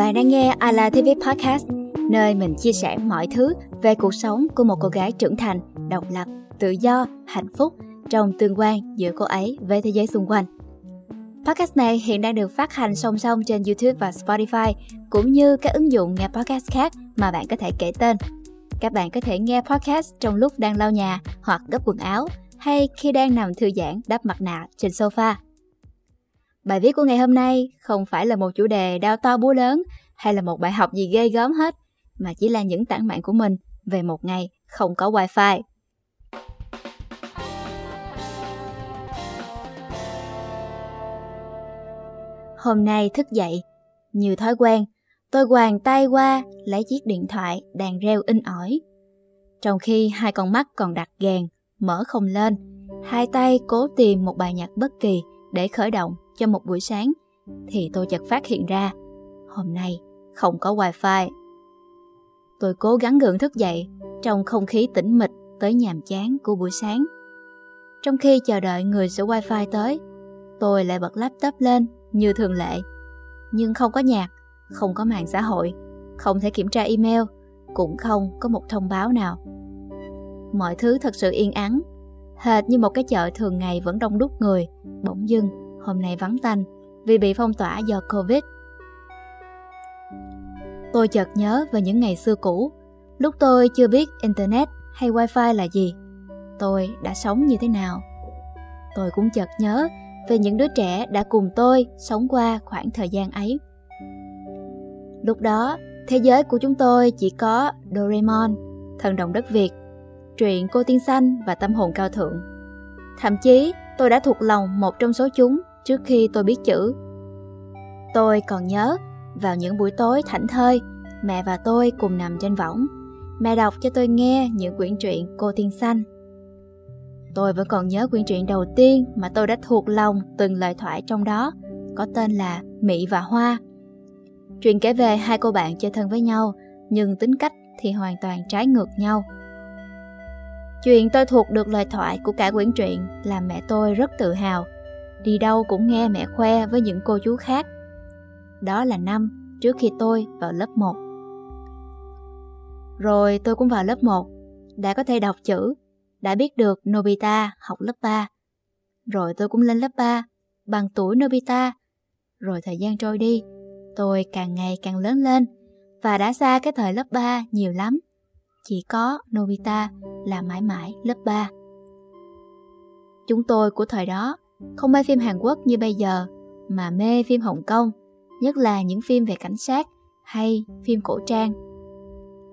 Bạn đang nghe Ala TV Podcast, nơi mình chia sẻ mọi thứ về cuộc sống của một cô gái trưởng thành, độc lập, tự do, hạnh phúc trong tương quan giữa cô ấy với thế giới xung quanh. Podcast này hiện đang được phát hành song song trên YouTube và Spotify, cũng như các ứng dụng nghe podcast khác mà bạn có thể kể tên. Các bạn có thể nghe podcast trong lúc đang lau nhà hoặc gấp quần áo, hay khi đang nằm thư giãn đắp mặt nạ trên sofa. Bài viết của ngày hôm nay không phải là một chủ đề đau to búa lớn hay là một bài học gì ghê gớm hết, mà chỉ là những tản mạn của mình về một ngày không có wifi. Hôm nay thức dậy, như thói quen, tôi quàng tay qua lấy chiếc điện thoại đang reo in ỏi. Trong khi hai con mắt còn đặt gàn, mở không lên, hai tay cố tìm một bài nhạc bất kỳ để khởi động cho một buổi sáng, thì tôi chợt phát hiện ra, hôm nay không có wifi. Tôi cố gắng gượng thức dậy trong không khí tĩnh mịch tới nhàm chán của buổi sáng. Trong khi chờ đợi người sửa wifi tới, tôi lại bật laptop lên như thường lệ. Nhưng không có nhạc, không có mạng xã hội, không thể kiểm tra email, cũng không có một thông báo nào. Mọi thứ thật sự yên ắng, hệt như một cái chợ thường ngày vẫn đông đúc người, bỗng dưng hôm nay vắng tanh vì bị phong tỏa do Covid. Tôi chợt nhớ về những ngày xưa cũ, lúc tôi chưa biết Internet hay Wi-Fi là gì. Tôi đã sống như thế nào? Tôi cũng chợt nhớ về những đứa trẻ đã cùng tôi sống qua khoảng thời gian ấy. Lúc đó, thế giới của chúng tôi chỉ có Doraemon, thần đồng đất Việt, truyện cô tiên xanh và tâm hồn cao thượng. Thậm chí, tôi đã thuộc lòng một trong số chúng trước khi tôi biết chữ. Tôi còn nhớ, vào những buổi tối thảnh thơi, mẹ và tôi cùng nằm trên võng. Mẹ đọc cho tôi nghe những quyển truyện cô tiên xanh Tôi vẫn còn nhớ quyển truyện đầu tiên mà tôi đã thuộc lòng từng lời thoại trong đó, có tên là Mỹ và Hoa. Truyện kể về hai cô bạn chơi thân với nhau, nhưng tính cách thì hoàn toàn trái ngược nhau. Chuyện tôi thuộc được lời thoại của cả quyển truyện làm mẹ tôi rất tự hào. Đi đâu cũng nghe mẹ khoe với những cô chú khác. Đó là năm trước khi tôi vào lớp 1. Rồi tôi cũng vào lớp 1, đã có thể đọc chữ đã biết được Nobita học lớp 3. Rồi tôi cũng lên lớp 3, bằng tuổi Nobita. Rồi thời gian trôi đi, tôi càng ngày càng lớn lên và đã xa cái thời lớp 3 nhiều lắm. Chỉ có Nobita là mãi mãi lớp 3. Chúng tôi của thời đó không mê phim Hàn Quốc như bây giờ mà mê phim Hồng Kông, nhất là những phim về cảnh sát hay phim cổ trang.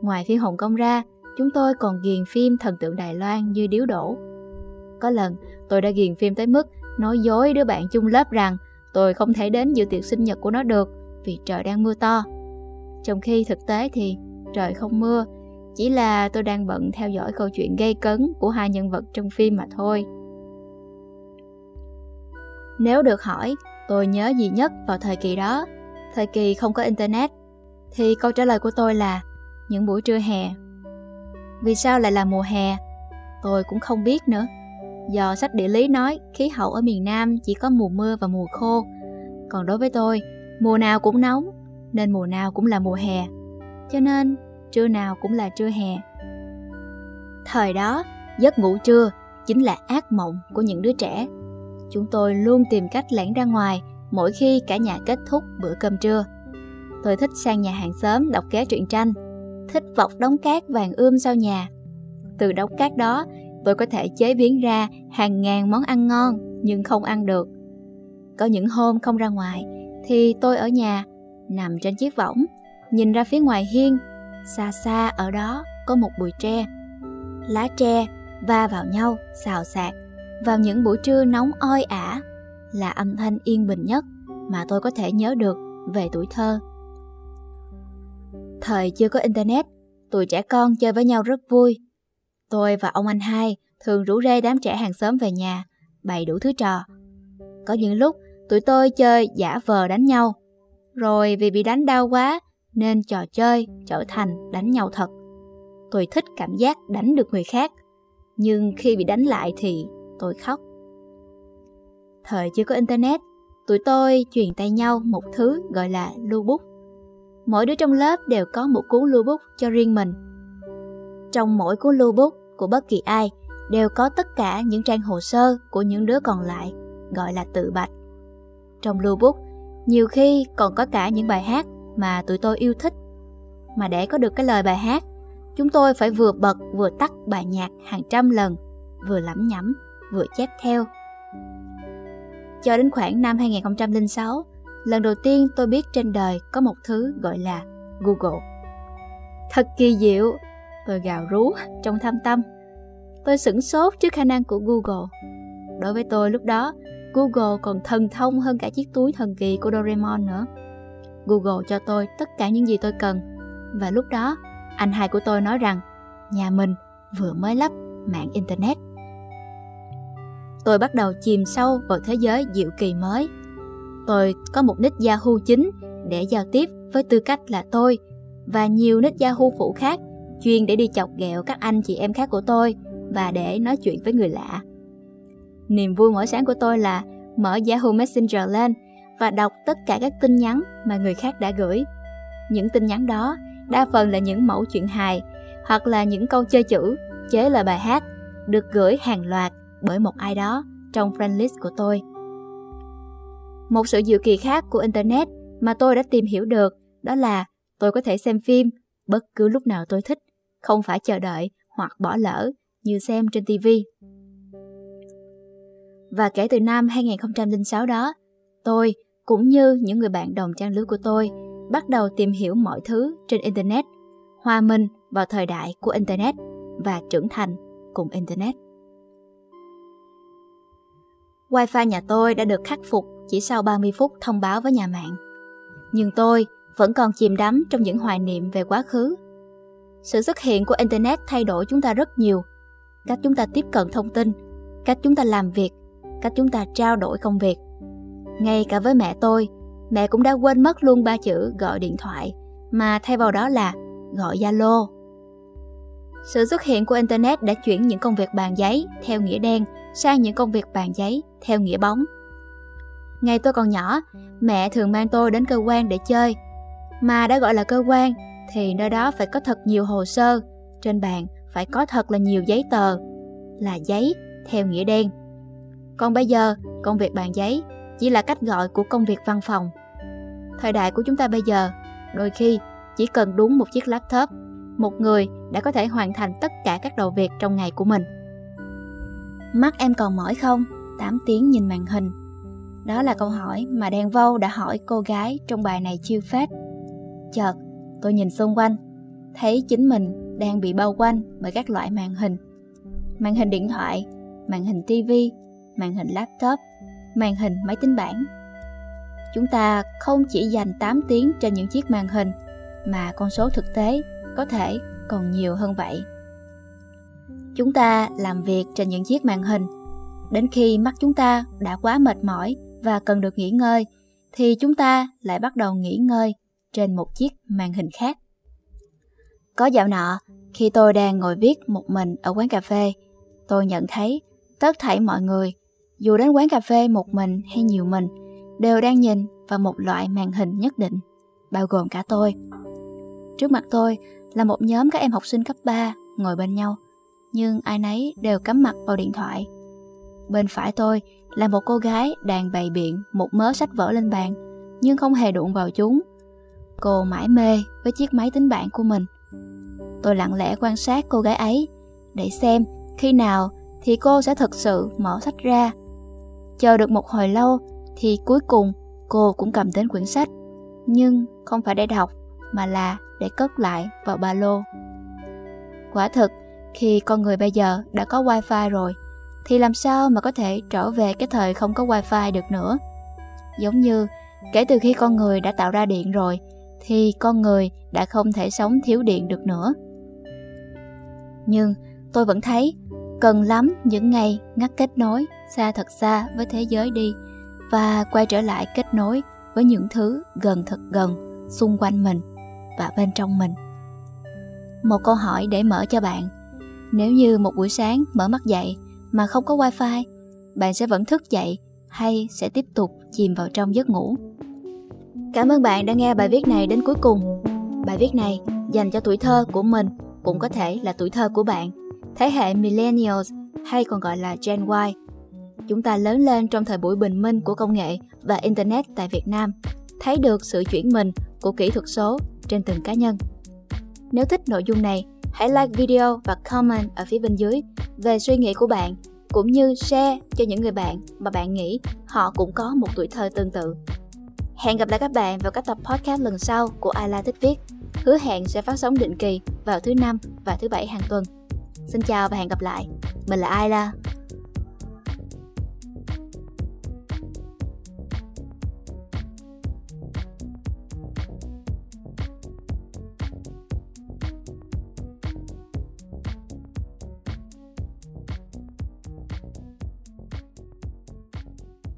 Ngoài phim Hồng Kông ra, chúng tôi còn ghiền phim thần tượng Đài Loan như điếu đổ. Có lần, tôi đã ghiền phim tới mức nói dối đứa bạn chung lớp rằng tôi không thể đến dự tiệc sinh nhật của nó được vì trời đang mưa to. Trong khi thực tế thì trời không mưa, chỉ là tôi đang bận theo dõi câu chuyện gây cấn của hai nhân vật trong phim mà thôi. Nếu được hỏi, tôi nhớ gì nhất vào thời kỳ đó, thời kỳ không có internet, thì câu trả lời của tôi là những buổi trưa hè vì sao lại là mùa hè? Tôi cũng không biết nữa. Do sách địa lý nói khí hậu ở miền Nam chỉ có mùa mưa và mùa khô. Còn đối với tôi, mùa nào cũng nóng, nên mùa nào cũng là mùa hè. Cho nên, trưa nào cũng là trưa hè. Thời đó, giấc ngủ trưa chính là ác mộng của những đứa trẻ. Chúng tôi luôn tìm cách lẻn ra ngoài mỗi khi cả nhà kết thúc bữa cơm trưa. Tôi thích sang nhà hàng xóm đọc ké truyện tranh thích vọc đống cát vàng ươm sau nhà. Từ đống cát đó, tôi có thể chế biến ra hàng ngàn món ăn ngon nhưng không ăn được. Có những hôm không ra ngoài thì tôi ở nhà, nằm trên chiếc võng, nhìn ra phía ngoài hiên, xa xa ở đó có một bụi tre. Lá tre va vào nhau xào xạc vào những buổi trưa nóng oi ả là âm thanh yên bình nhất mà tôi có thể nhớ được về tuổi thơ. Thời chưa có internet, tụi trẻ con chơi với nhau rất vui. Tôi và ông anh hai thường rủ rê đám trẻ hàng xóm về nhà, bày đủ thứ trò. Có những lúc tụi tôi chơi giả vờ đánh nhau, rồi vì bị đánh đau quá nên trò chơi trở thành đánh nhau thật. Tôi thích cảm giác đánh được người khác, nhưng khi bị đánh lại thì tôi khóc. Thời chưa có internet, tụi tôi truyền tay nhau một thứ gọi là lưu bút mỗi đứa trong lớp đều có một cuốn lưu bút cho riêng mình. Trong mỗi cuốn lưu bút của bất kỳ ai đều có tất cả những trang hồ sơ của những đứa còn lại, gọi là tự bạch. Trong lưu bút, nhiều khi còn có cả những bài hát mà tụi tôi yêu thích. Mà để có được cái lời bài hát, chúng tôi phải vừa bật vừa tắt bài nhạc hàng trăm lần, vừa lẩm nhẩm, vừa chép theo. Cho đến khoảng năm 2006, lần đầu tiên tôi biết trên đời có một thứ gọi là Google. Thật kỳ diệu, tôi gào rú trong thâm tâm. Tôi sửng sốt trước khả năng của Google. Đối với tôi lúc đó, Google còn thần thông hơn cả chiếc túi thần kỳ của Doraemon nữa. Google cho tôi tất cả những gì tôi cần. Và lúc đó, anh hai của tôi nói rằng nhà mình vừa mới lắp mạng Internet. Tôi bắt đầu chìm sâu vào thế giới diệu kỳ mới. Tôi có một nick Yahoo chính để giao tiếp với tư cách là tôi và nhiều nick Yahoo phụ khác chuyên để đi chọc ghẹo các anh chị em khác của tôi và để nói chuyện với người lạ. Niềm vui mỗi sáng của tôi là mở Yahoo Messenger lên và đọc tất cả các tin nhắn mà người khác đã gửi. Những tin nhắn đó đa phần là những mẫu chuyện hài hoặc là những câu chơi chữ, chế lời bài hát được gửi hàng loạt bởi một ai đó trong friend list của tôi. Một sự diệu kỳ khác của Internet mà tôi đã tìm hiểu được đó là tôi có thể xem phim bất cứ lúc nào tôi thích, không phải chờ đợi hoặc bỏ lỡ như xem trên TV. Và kể từ năm 2006 đó, tôi cũng như những người bạn đồng trang lứa của tôi bắt đầu tìm hiểu mọi thứ trên Internet, hòa mình vào thời đại của Internet và trưởng thành cùng Internet. Wi-Fi nhà tôi đã được khắc phục chỉ sau 30 phút thông báo với nhà mạng. Nhưng tôi vẫn còn chìm đắm trong những hoài niệm về quá khứ. Sự xuất hiện của Internet thay đổi chúng ta rất nhiều. Cách chúng ta tiếp cận thông tin, cách chúng ta làm việc, cách chúng ta trao đổi công việc. Ngay cả với mẹ tôi, mẹ cũng đã quên mất luôn ba chữ gọi điện thoại, mà thay vào đó là gọi Zalo. Sự xuất hiện của Internet đã chuyển những công việc bàn giấy theo nghĩa đen sang những công việc bàn giấy theo nghĩa bóng. Ngày tôi còn nhỏ, mẹ thường mang tôi đến cơ quan để chơi. Mà đã gọi là cơ quan thì nơi đó phải có thật nhiều hồ sơ, trên bàn phải có thật là nhiều giấy tờ, là giấy theo nghĩa đen. Còn bây giờ, công việc bàn giấy chỉ là cách gọi của công việc văn phòng. Thời đại của chúng ta bây giờ, đôi khi chỉ cần đúng một chiếc laptop, một người đã có thể hoàn thành tất cả các đầu việc trong ngày của mình. Mắt em còn mỏi không? 8 tiếng nhìn màn hình. Đó là câu hỏi mà Đen Vâu đã hỏi cô gái trong bài này chiêu phết. Chợt, tôi nhìn xung quanh, thấy chính mình đang bị bao quanh bởi các loại màn hình. Màn hình điện thoại, màn hình tivi, màn hình laptop, màn hình máy tính bảng. Chúng ta không chỉ dành 8 tiếng trên những chiếc màn hình, mà con số thực tế có thể còn nhiều hơn vậy. Chúng ta làm việc trên những chiếc màn hình. Đến khi mắt chúng ta đã quá mệt mỏi và cần được nghỉ ngơi, thì chúng ta lại bắt đầu nghỉ ngơi trên một chiếc màn hình khác. Có dạo nọ, khi tôi đang ngồi viết một mình ở quán cà phê, tôi nhận thấy tất thảy mọi người, dù đến quán cà phê một mình hay nhiều mình, đều đang nhìn vào một loại màn hình nhất định, bao gồm cả tôi. Trước mặt tôi là một nhóm các em học sinh cấp 3 ngồi bên nhau, nhưng ai nấy đều cắm mặt vào điện thoại. Bên phải tôi là một cô gái đang bày biện một mớ sách vở lên bàn, nhưng không hề đụng vào chúng. Cô mãi mê với chiếc máy tính bảng của mình. Tôi lặng lẽ quan sát cô gái ấy để xem khi nào thì cô sẽ thực sự mở sách ra. Chờ được một hồi lâu thì cuối cùng cô cũng cầm đến quyển sách, nhưng không phải để đọc mà là để cất lại vào ba lô. Quả thực, khi con người bây giờ đã có wifi rồi, thì làm sao mà có thể trở về cái thời không có wifi được nữa? Giống như kể từ khi con người đã tạo ra điện rồi, thì con người đã không thể sống thiếu điện được nữa. Nhưng tôi vẫn thấy cần lắm những ngày ngắt kết nối xa thật xa với thế giới đi và quay trở lại kết nối với những thứ gần thật gần xung quanh mình và bên trong mình. Một câu hỏi để mở cho bạn. Nếu như một buổi sáng mở mắt dậy mà không có wifi, bạn sẽ vẫn thức dậy hay sẽ tiếp tục chìm vào trong giấc ngủ? Cảm ơn bạn đã nghe bài viết này đến cuối cùng. Bài viết này dành cho tuổi thơ của mình, cũng có thể là tuổi thơ của bạn. Thế hệ Millennials hay còn gọi là Gen Y. Chúng ta lớn lên trong thời buổi bình minh của công nghệ và Internet tại Việt Nam, thấy được sự chuyển mình của kỹ thuật số trên từng cá nhân. Nếu thích nội dung này, hãy like video và comment ở phía bên dưới về suy nghĩ của bạn, cũng như share cho những người bạn mà bạn nghĩ họ cũng có một tuổi thơ tương tự. Hẹn gặp lại các bạn vào các tập podcast lần sau của Ayla Thích Viết. Hứa hẹn sẽ phát sóng định kỳ vào thứ năm và thứ bảy hàng tuần. Xin chào và hẹn gặp lại. Mình là Ayla.